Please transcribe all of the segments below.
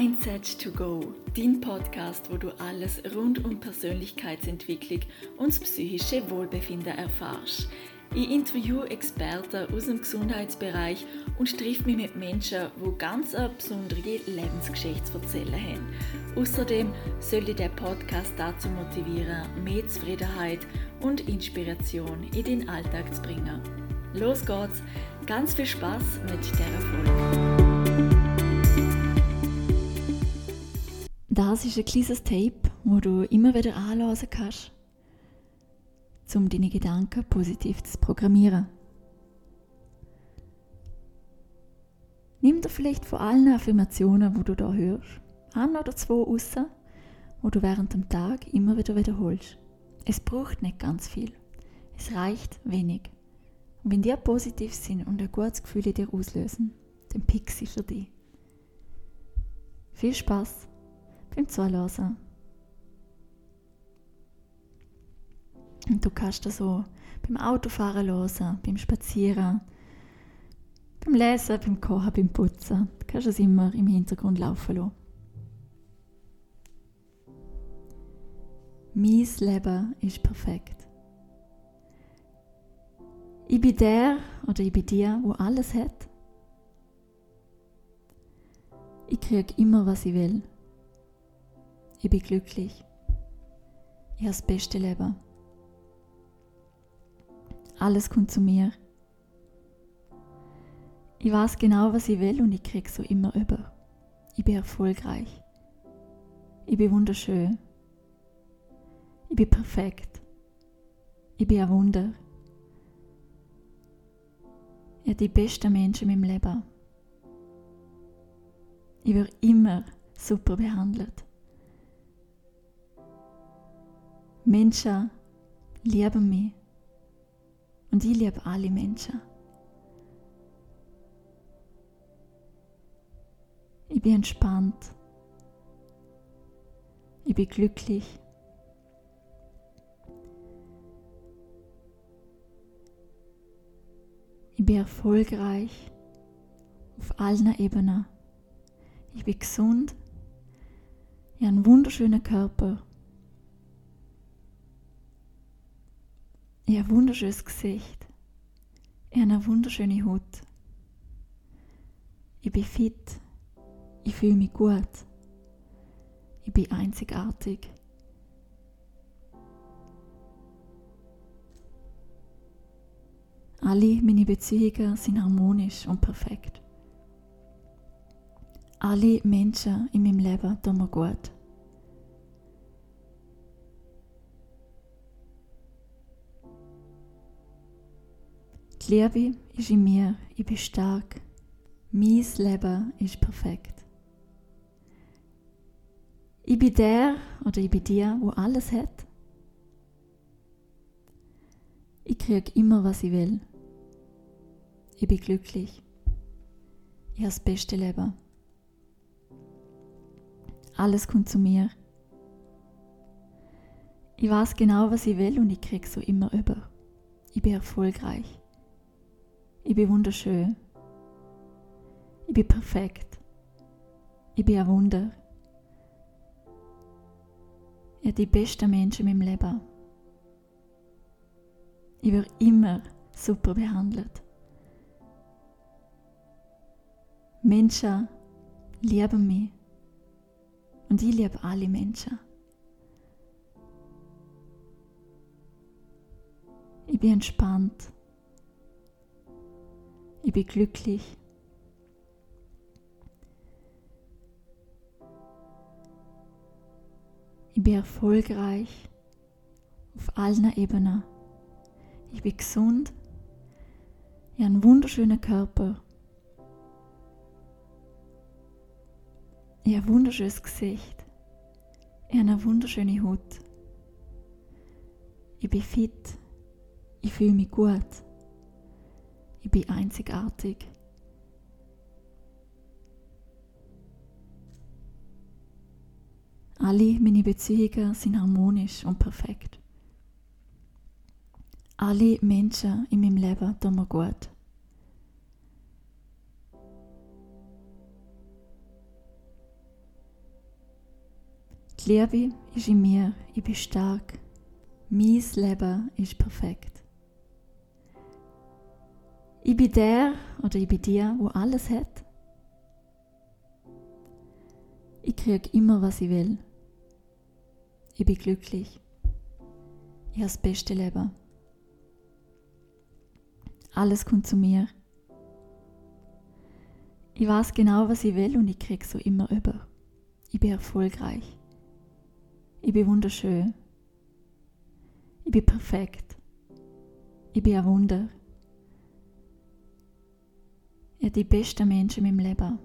Mindset to Go, dein Podcast, wo du alles rund um Persönlichkeitsentwicklung und das psychische Wohlbefinden erfährst. Ich interviewe Experten aus dem Gesundheitsbereich und treffe mich mit Menschen, die ganz eine besondere Lebensgeschichte zu erzählen haben. Außerdem soll dich der Podcast dazu motivieren, mehr Zufriedenheit und Inspiration in den Alltag zu bringen. Los geht's! Ganz viel Spaß mit dieser Folge! Das ist ein kleines Tape, wo du immer wieder anhören kannst, um deine Gedanken positiv zu programmieren. Nimm dir vielleicht von allen Affirmationen, wo du da hörst, ein oder zwei raus, wo du während dem Tag immer wieder wiederholst. Es braucht nicht ganz viel. Es reicht wenig. Und wenn die positiv sind und ein gutes Gefühl in dir auslösen, dann sie für dich. Viel Spaß! Beim Zuhören. Und du kannst das so beim Autofahren hören, beim Spazieren, beim Lesen, beim Kochen, beim Putzen. Du kannst es immer im Hintergrund laufen lassen. Mein Leben ist perfekt. Ich bin der oder ich bin die, wo alles hat. Ich kriege immer, was ich will. Ich bin glücklich. Ich habe das beste Leben. Alles kommt zu mir. Ich weiß genau, was ich will und ich kriege so immer über. Ich bin erfolgreich. Ich bin wunderschön. Ich bin perfekt. Ich bin ein Wunder. Ich bin die beste Mensch in meinem Leben. Ich werde immer super behandelt. Menschen lieben mich. Und ich liebe alle Menschen. Ich bin entspannt. Ich bin glücklich. Ich bin erfolgreich auf allen Ebenen. Ich bin gesund. Ich habe einen wunderschönen Körper Ich habe ein wunderschönes Gesicht. Ich habe eine wunderschöne Haut. Ich bin fit. Ich fühle mich gut. Ich bin einzigartig. Alle meine Beziehungen sind harmonisch und perfekt. Alle Menschen in meinem Leben tun mir gut. Liebe ist in mir, ich bin stark. Mein Leben ist perfekt. Ich bin der oder ich bin die, wo alles hat. Ich kriege immer, was ich will. Ich bin glücklich. Ich habe das beste Leben. Alles kommt zu mir. Ich weiß genau, was ich will und ich kriege so immer über. Ich bin erfolgreich. Ich bin wunderschön. Ich bin perfekt. Ich bin ein Wunder. Ich bin die beste Mensch in meinem Leben. Ich werde immer super behandelt. Menschen lieben mich. Und ich liebe alle Menschen. Ich bin entspannt. Ich bin glücklich. Ich bin erfolgreich auf allen Ebenen. Ich bin gesund. Ich habe einen wunderschönen Körper. Ich habe ein wunderschönes Gesicht. Ich habe eine wunderschöne Haut. Ich bin fit. Ich fühle mich gut. Ich bin einzigartig. Alle meine Beziehungen sind harmonisch und perfekt. Alle Menschen in meinem Leben tun mir gut. Die Liebe ist in mir, ich bin stark. Mein Leben ist perfekt. Ich bin der oder ich bin die, wo alles hat. Ich kriege immer, was ich will. Ich bin glücklich. Ich habe das beste Leben. Alles kommt zu mir. Ich weiß genau, was ich will und ich kriege so immer über. Ich bin erfolgreich. Ich bin wunderschön. Ich bin perfekt. Ich bin ein Wunder. Bin die beste Menschen in meinem Leben.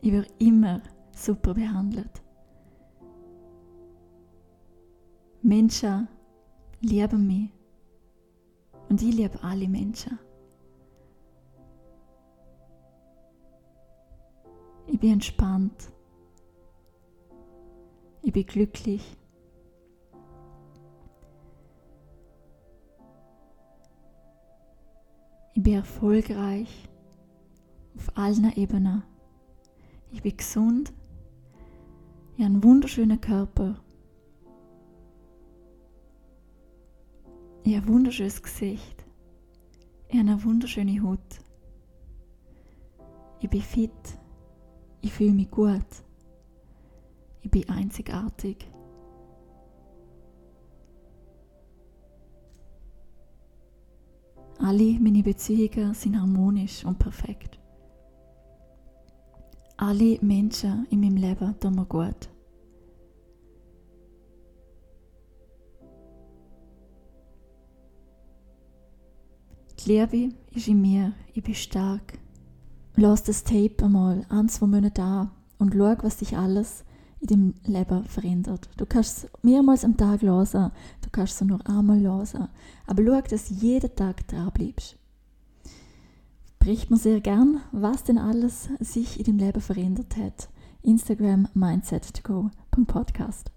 Ich werde immer super behandelt. Menschen lieben mich. Und ich liebe alle Menschen. Ich bin entspannt. Ich bin glücklich. Ich bin erfolgreich auf allen Ebenen. Ich bin gesund. Ich habe einen wunderschönen Körper. Ich habe ein wunderschönes Gesicht. Ich habe eine wunderschöne Haut. Ich bin fit. Ich fühle mich gut. Ich bin einzigartig. Alle meine Beziehungen sind harmonisch und perfekt. Alle Menschen in meinem Leben tun mir gut. Die Liebe ist in mir, ich bin stark. Lass das Tape einmal ein, zwei Monate an und schau, was sich alles in deinem Leben verändert. Du kannst es mehrmals am Tag hören, du kannst es nur einmal hören, aber schau, dass du jeden Tag dran bleibst. Bericht mir sehr gern, was denn alles sich in deinem Leben verändert hat. Instagram mindset2go.podcast.